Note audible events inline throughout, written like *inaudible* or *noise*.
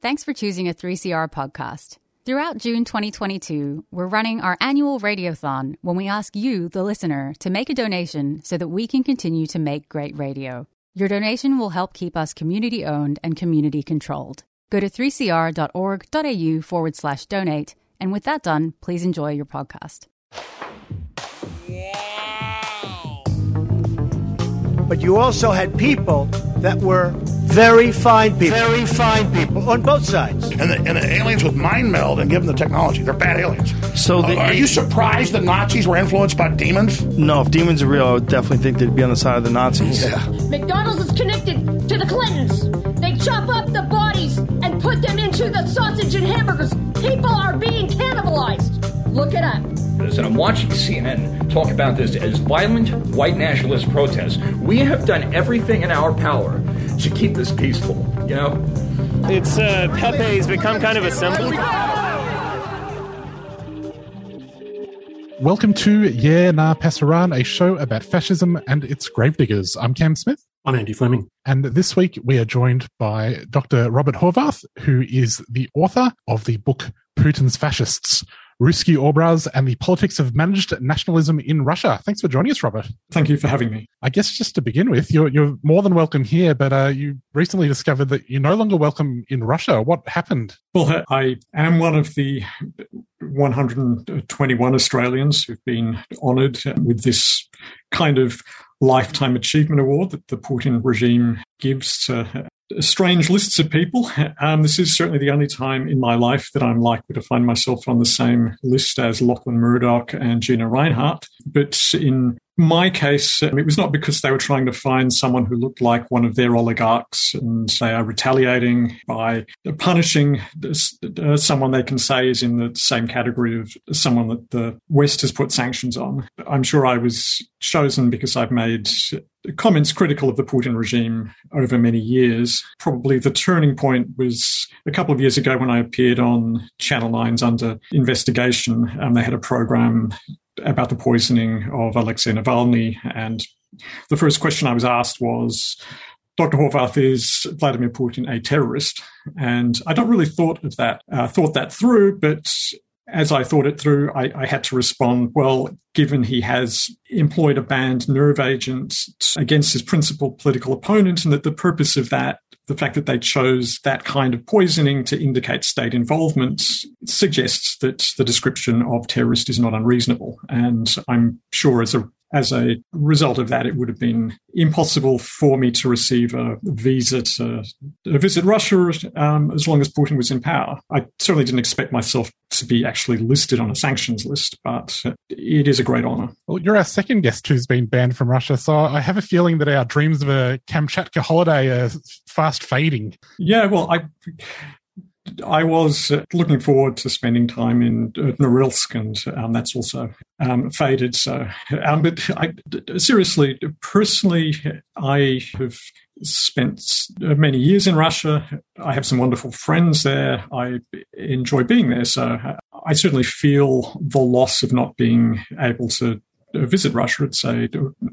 Thanks for choosing a 3CR podcast. Throughout June 2022, we're running our annual radiothon when we ask you, the listener, to make a donation so that we can continue to make great radio. Your donation will help keep us community owned and community controlled. Go to 3cr.org.au forward slash donate. And with that done, please enjoy your podcast. But you also had people that were very fine people. Very fine people on both sides. And the, and the aliens with mind meld and give them the technology. They're bad aliens. So the, Uh, are you surprised the Nazis were influenced by demons? No, if demons are real, I would definitely think they'd be on the side of the Nazis. Yeah. McDonald's is connected to the Clintons. They chop up the bodies and put them into the sausage and hamburgers. People are being cannibalized. Look it up. and I'm watching CNN talk about this as violent white nationalist protests. We have done everything in our power to keep this peaceful, you know? It's uh, Pepe's become kind of a symbol. Welcome to Yeah Nah Pasaran, a show about fascism and its gravediggers. I'm Cam Smith. I'm Andy Fleming. And this week we are joined by Dr. Robert Horvath, who is the author of the book Putin's Fascists, Ruski Obraz and the Politics of Managed Nationalism in Russia. Thanks for joining us, Robert. Thank you for having me. I guess just to begin with, you're, you're more than welcome here, but uh, you recently discovered that you're no longer welcome in Russia. What happened? Well, I am one of the 121 Australians who've been honoured with this kind of lifetime achievement award that the Putin regime gives to strange lists of people. *laughs* Um, this is certainly the only time in my life that I'm likely to find myself on the same list as Lachlan Murdoch and Gina Rinehart. But in my case, um, it was not because they were trying to find someone who looked like one of their oligarchs and they are retaliating by punishing uh, someone they can say is in the same category of someone that the West has put sanctions on. I'm sure I was chosen because I've made comments critical of the Putin regime over many years. Probably the turning point was a couple of years ago when I appeared on Channel 9's Under Investigation. Um, they had a program about the poisoning of Alexei Navalny. And the first question I was asked was, Dr. Horvath, is Vladimir Putin a terrorist? And I don't really thought of that, uh, thought that through, but as I thought it through, I, I, had to respond, well, given he has employed a banned nerve agent against his principal political opponent, and that the purpose of that, the fact that they chose that kind of poisoning to indicate state involvement, suggests that the description of terrorist is not unreasonable. And I'm sure as a as a result of that, it would have been impossible for me to receive a visa to visit Russia um, as long as Putin was in power. I certainly didn't expect myself to be actually listed on a sanctions list, but it is a great honor. Well, you're our second guest who's been banned from Russia, so I have a feeling that our dreams of a Kamchatka holiday are fast fading. Yeah, well, I I was looking forward to spending time in Norilsk, and um, that's also um, faded. So, um, but I, seriously, personally, I have spent many years in Russia. I have some wonderful friends there. I enjoy being there. So, I certainly feel the loss of not being able to visit Russia. It's a,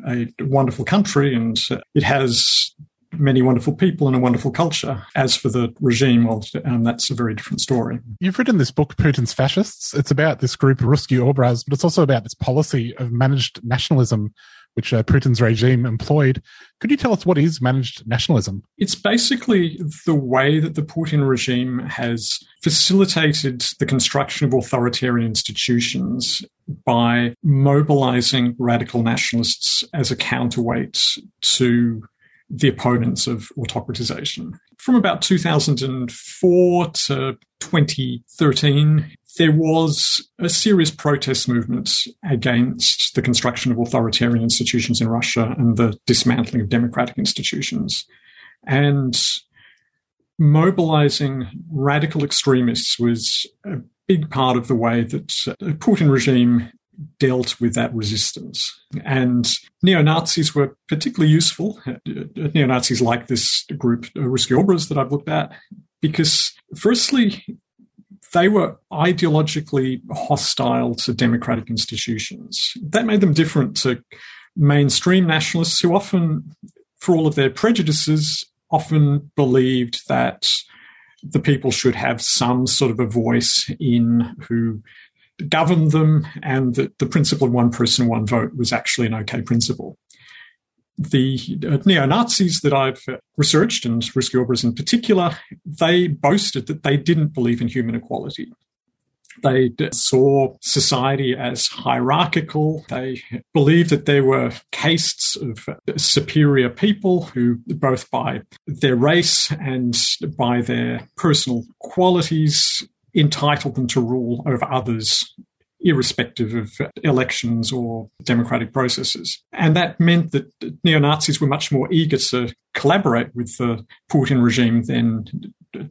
a wonderful country, and it has many wonderful people and a wonderful culture. As for the regime, well, um, that's a very different story. You've written this book, Putin's Fascists. It's about this group, Ruski Obraz, but it's also about this policy of managed nationalism, which uh, Putin's regime employed. Could you tell us what is managed nationalism? It's basically the way that the Putin regime has facilitated the construction of authoritarian institutions by mobilizing radical nationalists as a counterweight to the opponents of autocratization. From about 2004 to 2013, there was a serious protest movement against the construction of authoritarian institutions in Russia and the dismantling of democratic institutions. And mobilizing radical extremists was a big part of the way that the Putin regime dealt with that resistance. And neo Nazis were particularly useful. Uh, uh, neo Nazis like this group, uh, Ruski Obraz, that I've looked at, because firstly, they were ideologically hostile to democratic institutions. That made them different to mainstream nationalists who often, for all of their prejudices, often believed that the people should have some sort of a voice in who governed them, and that the principle of one person, one vote was actually an okay principle. The uh, neo Nazis that I've uh, researched, and Ruski Obraz in particular, they boasted that they didn't believe in human equality. They saw society as hierarchical. They believed that there were castes of superior people who, both by their race and by their personal qualities, entitled them to rule over others irrespective of elections or democratic processes. And that meant that neo Nazis were much more eager to collaborate with the Putin regime than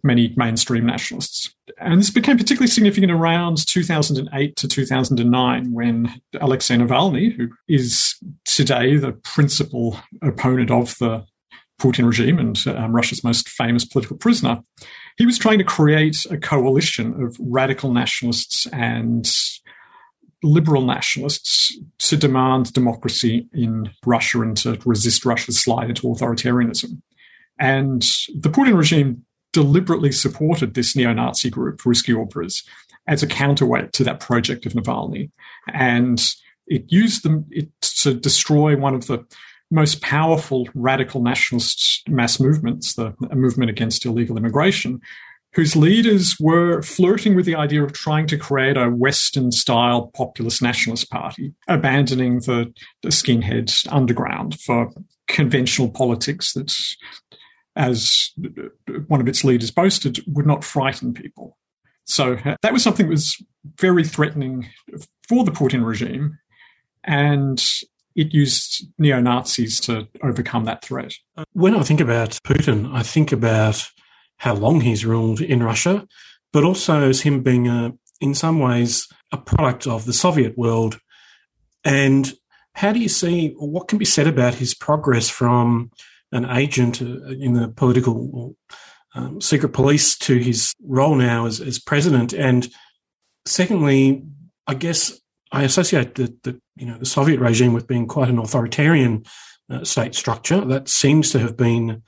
many mainstream nationalists. And this became particularly significant around 2008 to 2009 when Alexei Navalny, who is today the principal opponent of the Putin regime and um, Russia's most famous political prisoner, he was trying to create a coalition of radical nationalists and liberal nationalists to demand democracy in Russia and to resist Russia's slide into authoritarianism. And the Putin regime deliberately supported this neo Nazi group, Ruski Obraz, as a counterweight to that project of Navalny. And it used them it, to destroy one of the most powerful radical nationalist mass movements, the movement against illegal immigration, whose leaders were flirting with the idea of trying to create a Western style populist nationalist party, abandoning the, the skinhead underground for conventional politics that, as one of its leaders boasted, would not frighten people. So uh, that was something that was very threatening for the Putin regime. And it used neo Nazis to overcome that threat. When I think about Putin, I think about how long he's ruled in Russia, but also as him being a, in some ways a product of the Soviet world. And how do you see what can be said about his progress from an agent uh, in the political um, secret police to his role now as, as president? And secondly, I guess I associate the, the you know the Soviet regime with being quite an authoritarian uh, state structure that seems to have been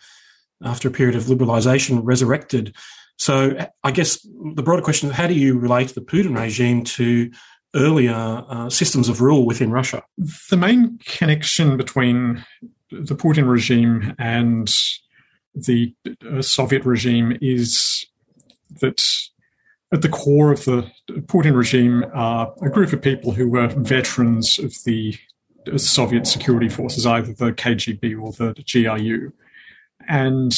after a period of liberalisation, resurrected. So I guess the broader question is how do you relate the Putin regime to earlier uh, systems of rule within Russia? The main connection between the Putin regime and the uh, Soviet regime is that at the core of the Putin regime are a group of people who were veterans of the Soviet security forces, either the KGB or the GRU. And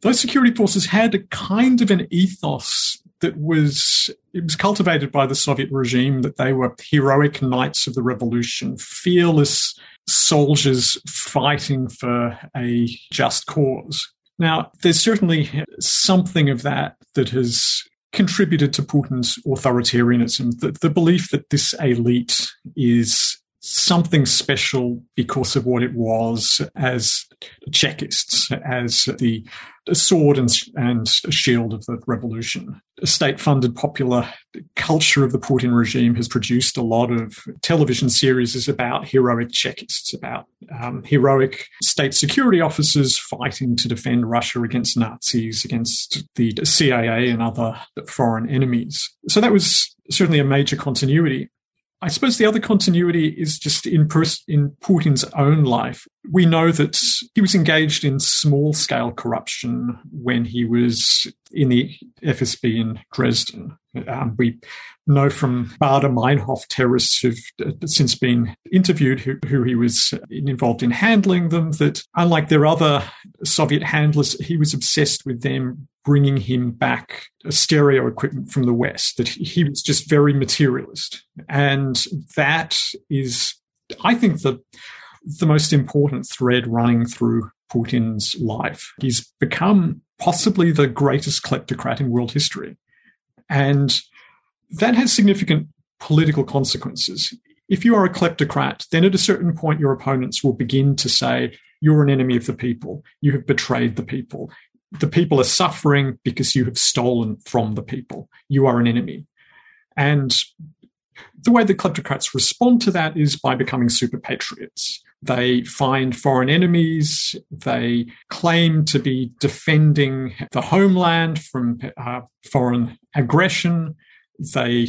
those security forces had a kind of an ethos that was it was cultivated by the Soviet regime that they were heroic knights of the revolution, fearless soldiers fighting for a just cause. Now, there's certainly something of that that has contributed to Putin's authoritarianism, the, the belief that this elite is something special because of what it was as Chekists, as the sword and, and shield of the revolution. A state funded popular culture of the Putin regime has produced a lot of television series about heroic Chekists, about um, heroic state security officers fighting to defend Russia against Nazis, against the CIA and other foreign enemies. So that was certainly a major continuity. I suppose the other continuity is just in, in Putin's own life. We know that he was engaged in small scale corruption when he was in the FSB in Dresden. Um, we know from Baader Meinhof terrorists who've uh, since been interviewed who, who he was involved in handling them that unlike their other Soviet handlers, he was obsessed with them bringing him back stereo equipment from the West, that he was just very materialist. And that is, I think, the, the most important thread running through Putin's life. He's become possibly the greatest kleptocrat in world history. And that has significant political consequences. If you are a kleptocrat, then at a certain point, your opponents will begin to say, you're an enemy of the people. You have betrayed the people. The people are suffering because you have stolen from the people. You are an enemy. And the way the kleptocrats respond to that is by becoming super patriots. They find foreign enemies. They claim to be defending the homeland from uh, foreign aggression. They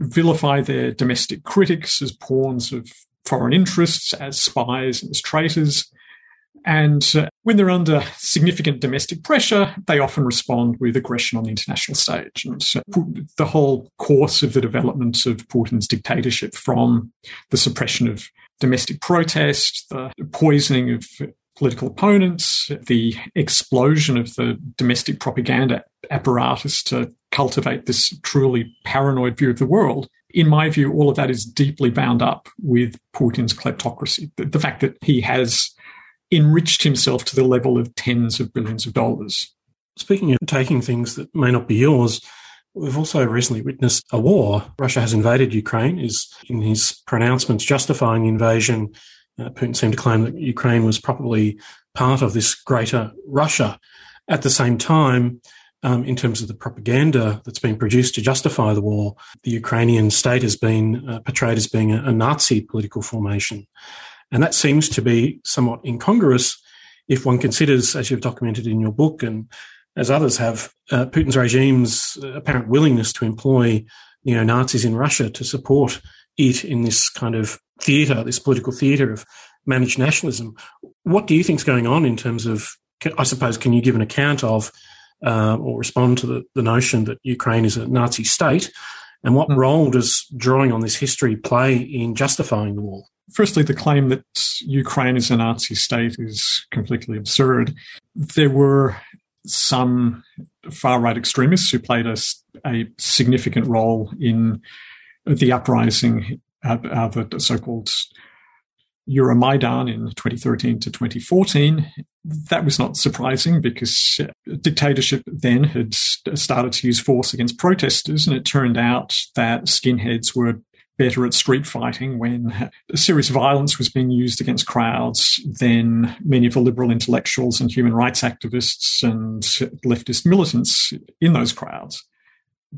vilify their domestic critics as pawns of foreign interests, as spies and as traitors. And uh, when they're under significant domestic pressure, they often respond with aggression on the international stage. And so the whole course of the development of Putin's dictatorship from the suppression of domestic protest, the poisoning of political opponents, the explosion of the domestic propaganda apparatus to cultivate this truly paranoid view of the world. In my view, all of that is deeply bound up with Putin's kleptocracy. The, the fact that he has enriched himself to the level of tens of billions of dollars. Speaking of taking things that may not be yours, we've also recently witnessed a war. Russia has invaded Ukraine, is in his pronouncements justifying the invasion. Uh, Putin seemed to claim that Ukraine was probably part of this greater Russia. At the same time, um, in terms of the propaganda that's been produced to justify the war, the Ukrainian state has been uh, portrayed as being a, a Nazi political formation. And that seems to be somewhat incongruous if one considers, as you've documented in your book and as others have, uh, Putin's regime's apparent willingness to employ neo Nazis in Russia to support it in this kind of theatre, this political theatre of managed nationalism. What do you think is going on in terms of, I suppose, can you give an account of uh, or respond to the, the, notion that Ukraine is a Nazi state? And what mm. role does drawing on this history play in justifying the war? Firstly, the claim that Ukraine is a Nazi state is completely absurd. There were some far right extremists who played a, a, significant role in the uprising, uh, the so called Euromaidan in 2013 to 2014. That was not surprising because dictatorship then had started to use force against protesters, and it turned out that skinheads were better at street fighting when serious violence was being used against crowds than many of the liberal intellectuals and human rights activists and leftist militants in those crowds.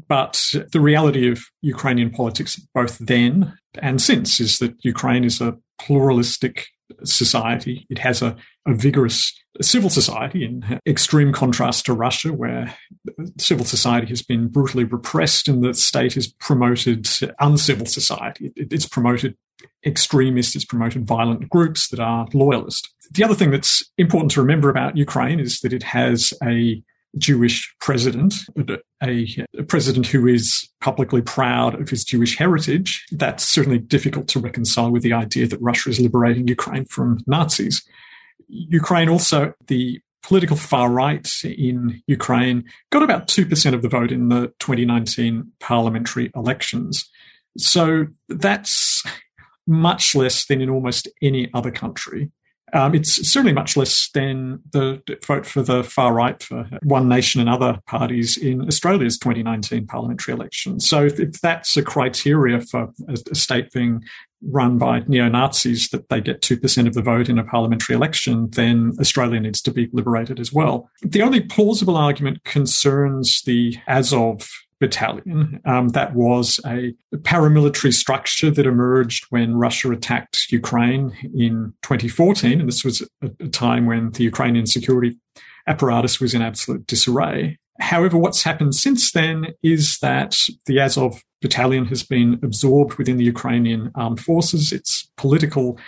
But the reality of Ukrainian politics, both then and since, is that Ukraine is a pluralistic society. It has a, a vigorous civil society in extreme contrast to Russia, where civil society has been brutally repressed and the state has promoted uncivil society. It, it's promoted extremists, it's promoted violent groups that are loyalist. The other thing that's important to remember about Ukraine is that it has a Jewish president, a, a, president who is publicly proud of his Jewish heritage. That's certainly difficult to reconcile with the idea that Russia is liberating Ukraine from Nazis. Ukraine also, the political far right in Ukraine got about 2% of the vote in the 2019 parliamentary elections. So that's much less than in almost any other country. Um, it's certainly much less than the vote for the far right for One Nation and other parties in Australia's 2019 parliamentary election. So, if, that's a criteria for a, state being run by neo Nazis that they get 2% of the vote in a parliamentary election, then Australia needs to be liberated as well. The only plausible argument concerns the Azov battalion. Um, that was a paramilitary structure that emerged when Russia attacked Ukraine in 2014. And this was a, a time when the Ukrainian security apparatus was in absolute disarray. However, what's happened since then is that the Azov battalion has been absorbed within the Ukrainian armed forces. Its political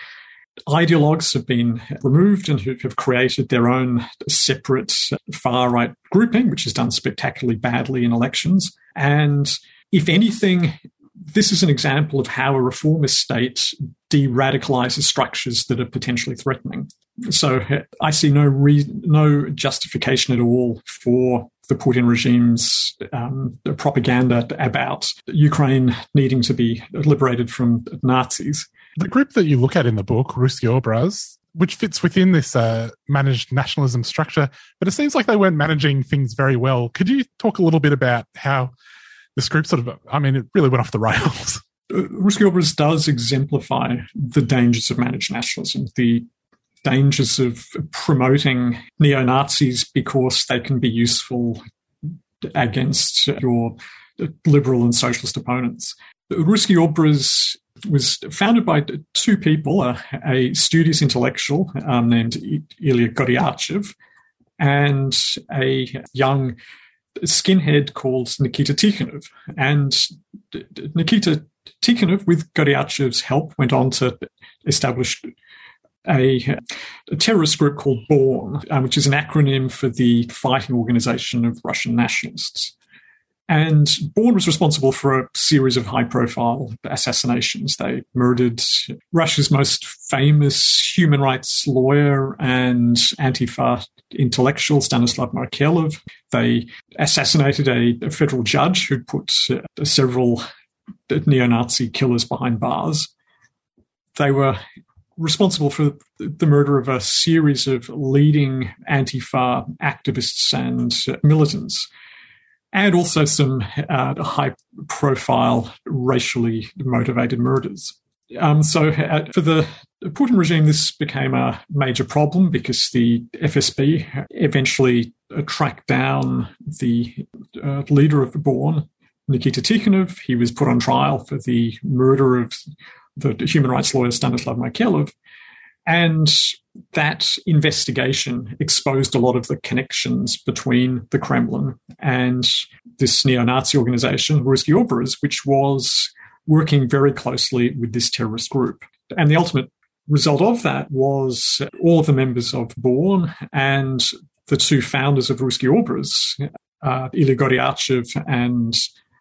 ideologues have been removed and who have created their own separate far right grouping, which has done spectacularly badly in elections. And if anything, this is an example of how a reformist state de radicalizes structures that are potentially threatening. So I see no re- no justification at all for the Putin regime's um, propaganda about Ukraine needing to be liberated from Nazis. The group that you look at in the book, Ruski Obraz, which fits within this uh, managed nationalism structure, but it seems like they weren't managing things very well. Could you talk a little bit about how this group sort of, I mean, it really went off the rails? *laughs* Ruski Obraz does exemplify the dangers of managed nationalism, the dangers of promoting neo Nazis because they can be useful against your liberal and socialist opponents. Ruski Obraz was founded by two people, a, a studious intellectual um, named Ilya Goryachev and a young skinhead called Nikita Tikhonov. And Nikita Tikhonov, with Goryachev's help, went on to establish a, a terrorist group called BORN, um, which is an acronym for the Fighting Organization of Russian Nationalists. And BORN was responsible for a series of high profile assassinations. They murdered Russia's most famous human rights lawyer and Antifa intellectual, Stanislav Markelov. They assassinated a, a federal judge who put uh, several neo Nazi killers behind bars. They were responsible for the murder of a series of leading Antifa activists and militants and also some uh, high profile racially motivated murders. Um, so, uh, for the Putin regime, this became a major problem because the FSB eventually uh, tracked down the uh, leader of the Born, Nikita Tikhonov. He was put on trial for the murder of the human rights lawyer Stanislav Markelov. And that investigation exposed a lot of the connections between the Kremlin and this neo Nazi organization, Ruski Obraz, which was working very closely with this terrorist group. And the ultimate result of that was all of the members of Born and the two founders of Ruski Obraz, uh, Ilya Goryachev and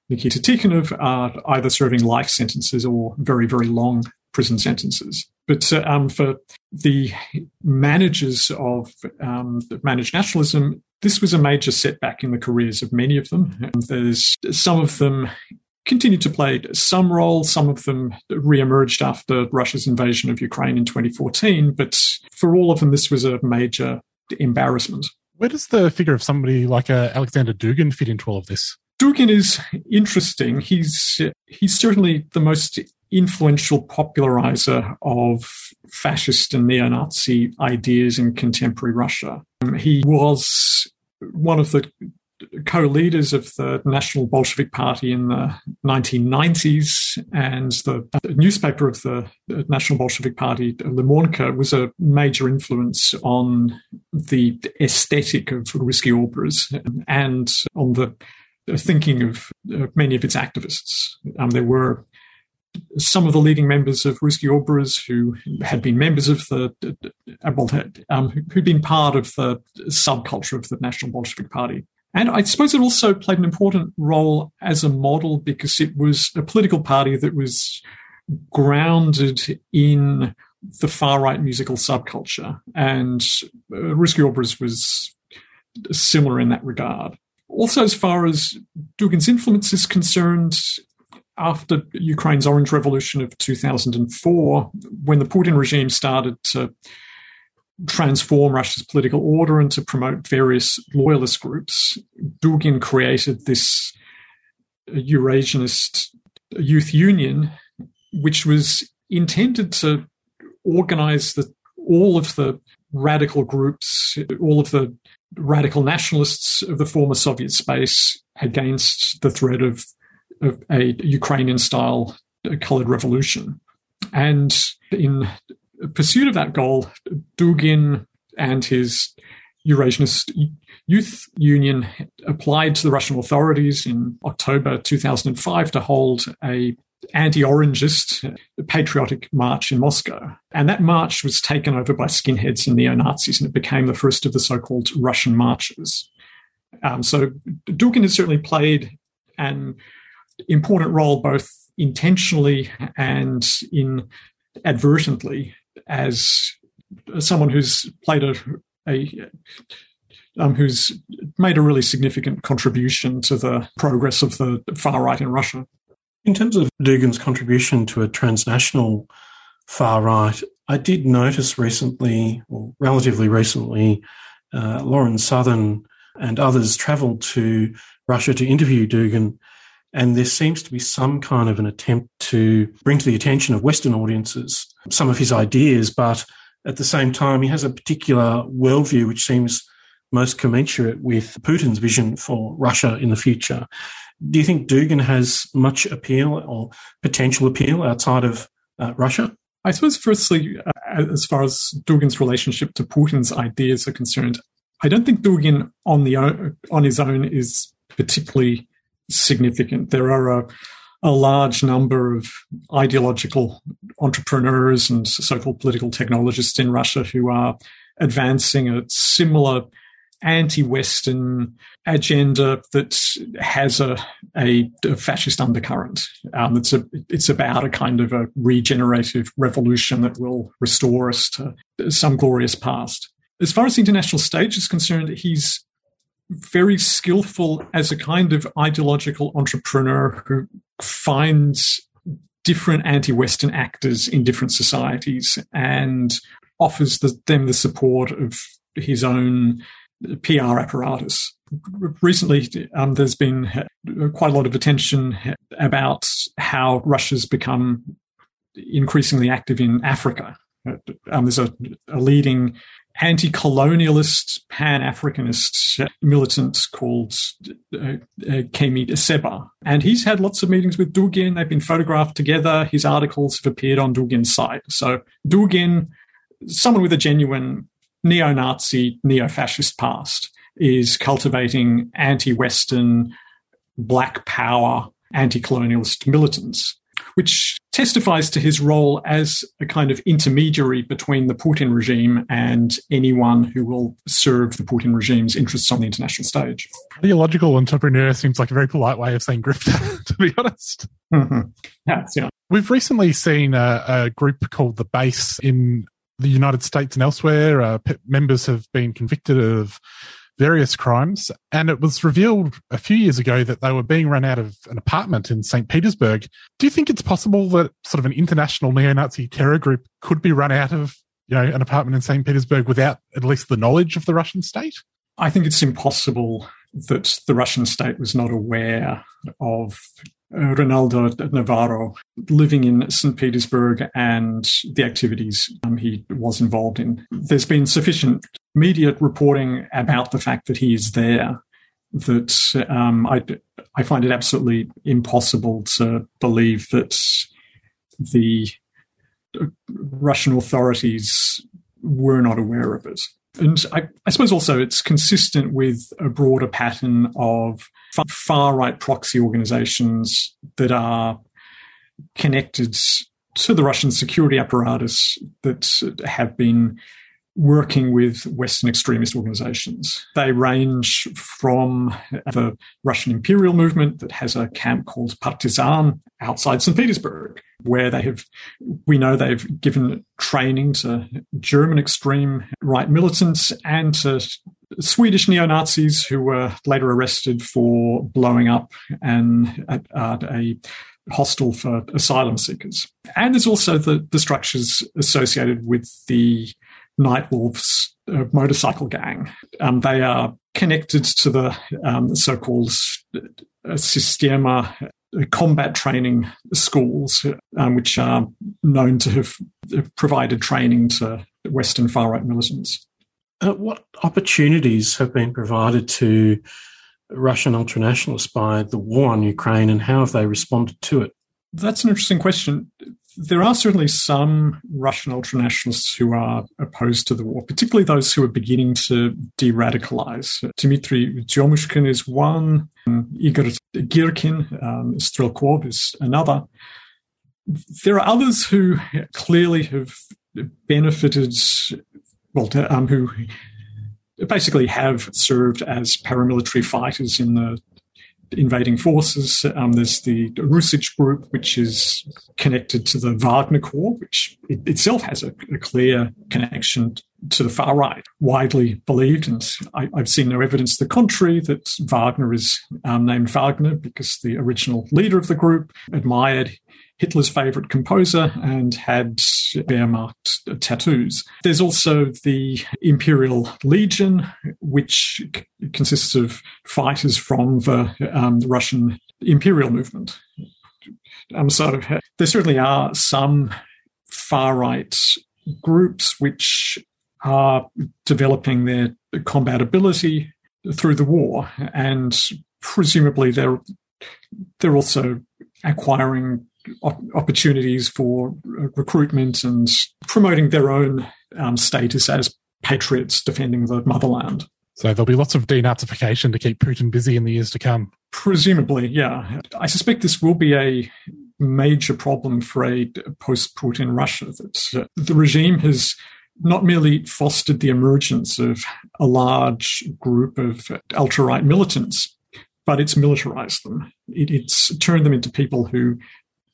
Nikita Tikhonov, are either serving life sentences or very, very long prison sentences. But uh, um, for the managers of um, managed nationalism, this was a major setback in the careers of many of them. And there's some of them continued to play some role. Some of them re-emerged after Russia's invasion of Ukraine in 2014. But for all of them, this was a major embarrassment. Where does the figure of somebody like uh, Alexander Dugin fit into all of this? Dugin is interesting. He's he's certainly the most influential popularizer of fascist and neo Nazi ideas in contemporary Russia. Um, he was one of the co leaders of the National Bolshevik Party in the 1990s, and the newspaper of the National Bolshevik Party, Limonka, was a major influence on the aesthetic of Ruski Obraz and on the thinking of many of its activists. Um, there were some of the leading members of Ruski Obraz who had been members of the, well, um, who'd been part of the subculture of the National Bolshevik Party. And I suppose it also played an important role as a model because it was a political party that was grounded in the far right musical subculture. And uh, Ruski Obraz was similar in that regard. Also, as far as Dugin's influence is concerned, after Ukraine's Orange Revolution of 2004, when the Putin regime started to transform Russia's political order and to promote various loyalist groups, Dugin created this Eurasianist youth union, which was intended to organize the, all of the radical groups, all of the radical nationalists of the former Soviet space against the threat of a Ukrainian style colored revolution. And in pursuit of that goal, Dugin and his Eurasianist Youth Union applied to the Russian authorities in October 2005 to hold a anti-orangist patriotic march in Moscow. And that march was taken over by skinheads and neo-Nazis, and it became the first of the so-called Russian marches. Um, so Dugin has certainly played an important role both intentionally and in advertently as someone who's played a, a um, who's made a really significant contribution to the progress of the far right in Russia. In terms of Dugin's contribution to a transnational far right, I did notice recently, or relatively recently, uh, Lauren Southern and others travelled to Russia to interview Dugin and there seems to be some kind of an attempt to bring to the attention of Western audiences some of his ideas, but at the same time, he has a particular worldview which seems most commensurate with Putin's vision for Russia in the future. Do you think Dugin has much appeal or potential appeal outside of uh, Russia? I suppose, firstly, uh, as far as Dugin's relationship to Putin's ideas are concerned, I don't think Dugin on the on his own is particularly significant. There are a, a large number of ideological entrepreneurs and so-called political technologists in Russia who are advancing a similar anti-Western agenda that has a, a, a fascist undercurrent. Um, it's a it's about a kind of a regenerative revolution that will restore us to some glorious past. As far as the international stage is concerned, he's very skillful as a kind of ideological entrepreneur who finds different anti-Western actors in different societies and offers the, them the support of his own PR apparatus. Recently, um, there's been quite a lot of attention about how Russia's become increasingly active in Africa. Um, there's a, a leading anti-colonialist pan-Africanist militant called uh, uh, Kemi Seba. And he's had lots of meetings with Dugin. They've been photographed together. His articles have appeared on Dugin's site. So Dugin, someone with a genuine neo-Nazi, neo-fascist past, is cultivating anti-Western, black power, anti-colonialist militants which testifies to his role as a kind of intermediary between the Putin regime and anyone who will serve the Putin regime's interests on the international stage. Ideological entrepreneur seems like a very polite way of saying grifter, *laughs* to be honest. Mm-hmm. Yes, yeah. We've recently seen a, a, group called The Base in the United States and elsewhere. Uh, members have been convicted of various crimes. And it was revealed a few years ago that they were being run out of an apartment in St. Petersburg. Do you think it's possible that sort of an international neo Nazi terror group could be run out of you know, an apartment in St. Petersburg without at least the knowledge of the Russian state? I think it's impossible that the Russian state was not aware of Rinaldo Nazzaro living in St. Petersburg and the activities um, he was involved in. There's been sufficient media reporting about the fact that he is there that um, I, I find it absolutely impossible to believe that the Russian authorities were not aware of it. And I, I, suppose also it's consistent with a broader pattern of far right proxy organizations that are connected to the Russian security apparatus that have been working with Western extremist organizations. They range from the Russian imperial movement that has a camp called Partizan outside St. Petersburg, where they have, we know they've given training to German extreme right militants and to Swedish neo Nazis who were later arrested for blowing up an, a hostel for asylum seekers. And there's also the, the structures associated with the Nightwolves uh, motorcycle gang. Um, they are connected to the um, so-called uh, Systema uh, combat training schools, um, which are known to have provided training to Western far right militants. Uh, what opportunities have been provided to Russian ultranationalists by the war on Ukraine, and how have they responded to it? That's an interesting question there are certainly some Russian ultranationalists who are opposed to the war, particularly those who are beginning to de radicalize. Dmitry Demushkin is one, Igor Girkin, um, Strelkov is another. There are others who clearly have benefited, well, um, who basically have served as paramilitary fighters in the invading forces. Um, there's the Rusich group, which is connected to the Wagner Corps, which it itself has a, a, clear connection to the far right, widely believed. And I, have seen no evidence to the contrary that Wagner is um, named Wagner because the original leader of the group admired Hitler's favorite composer and had Wehrmacht tattoos. There's also the Imperial Legion, which c- consists of fighters from the um, Russian imperial movement. Um, so there certainly are some far right groups which are developing their combat ability through the war, and presumably they're they're also acquiring opportunities for recruitment and promoting their own um, status as patriots defending the motherland. So there'll be lots of denazification to keep Putin busy in the years to come. Presumably, yeah. I suspect this will be a major problem for a post-Putin Russia. That uh, the regime has not merely fostered the emergence of a large group of ultra right militants, but it's militarized them. It, it's turned them into people who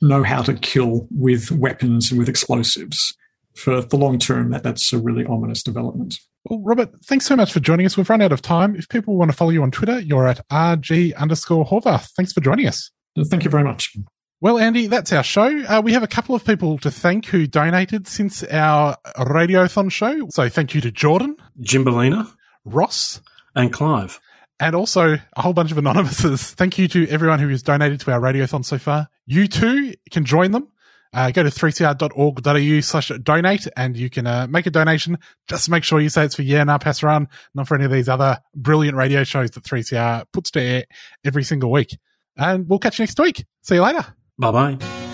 know how to kill with weapons and with explosives. For the long term, that, that's a really ominous development. Well, Robert, thanks so much for joining us. We've run out of time. If people want to follow you on Twitter, you're at RG underscore Horvath. Thanks for joining us. Thank you very much. Well, Andy, that's our show. Uh, we have a couple of people to thank who donated since our Radiothon show. So thank you to Jordan, Jimbalina, Ross, and Clive. And also a whole bunch of anonymouses. *laughs* Thank you to everyone who has donated to our Radiothon so far. You too can join them. Uh, go to 3cr.org.au slash donate and you can uh, make a donation. Just make sure you say it's for Yeah Nah Pasaran, not for any of these other brilliant radio shows that 3CR puts to air every single week. And we'll catch you next week. See you later. Bye bye.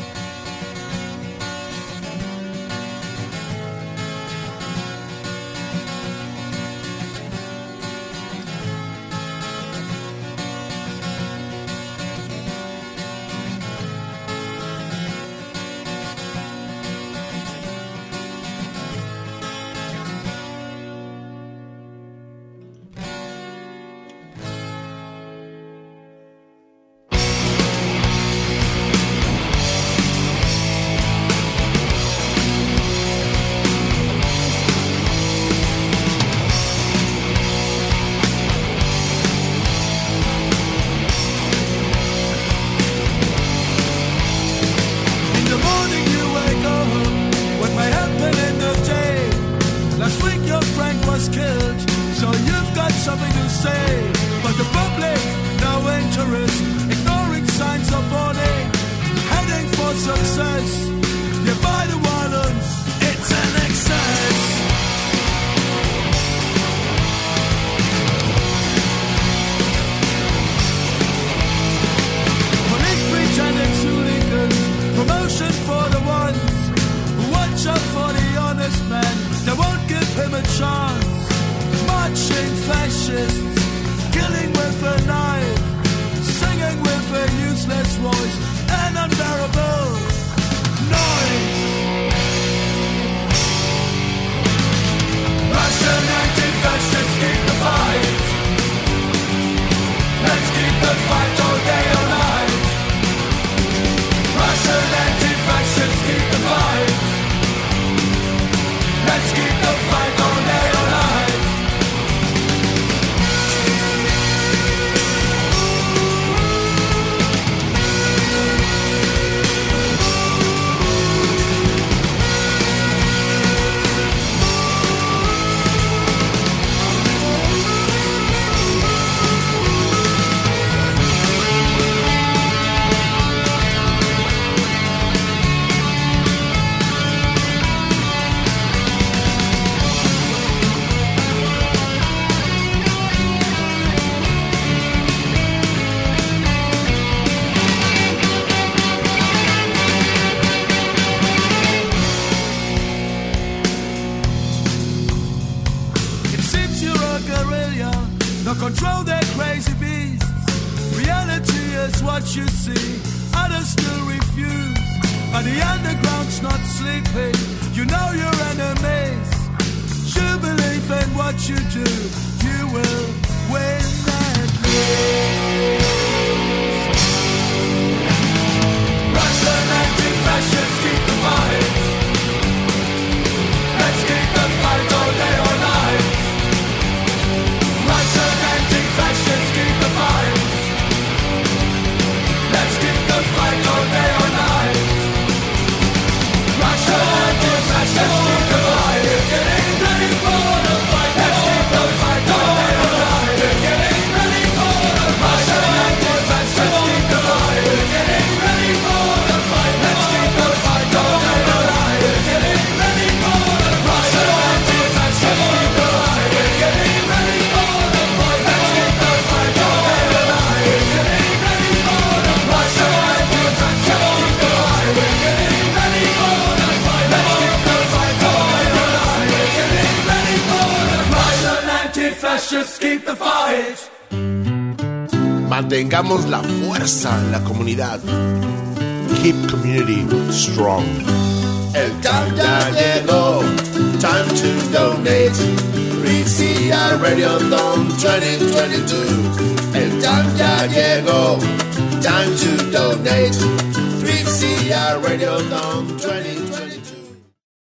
Mantengamos la fuerza en la comunidad. Keep community strong. El time ya llegó. Time to donate. 3CR Radiothon 2022. El time ya llegó. Time to donate. 3CR Radiothon 2022.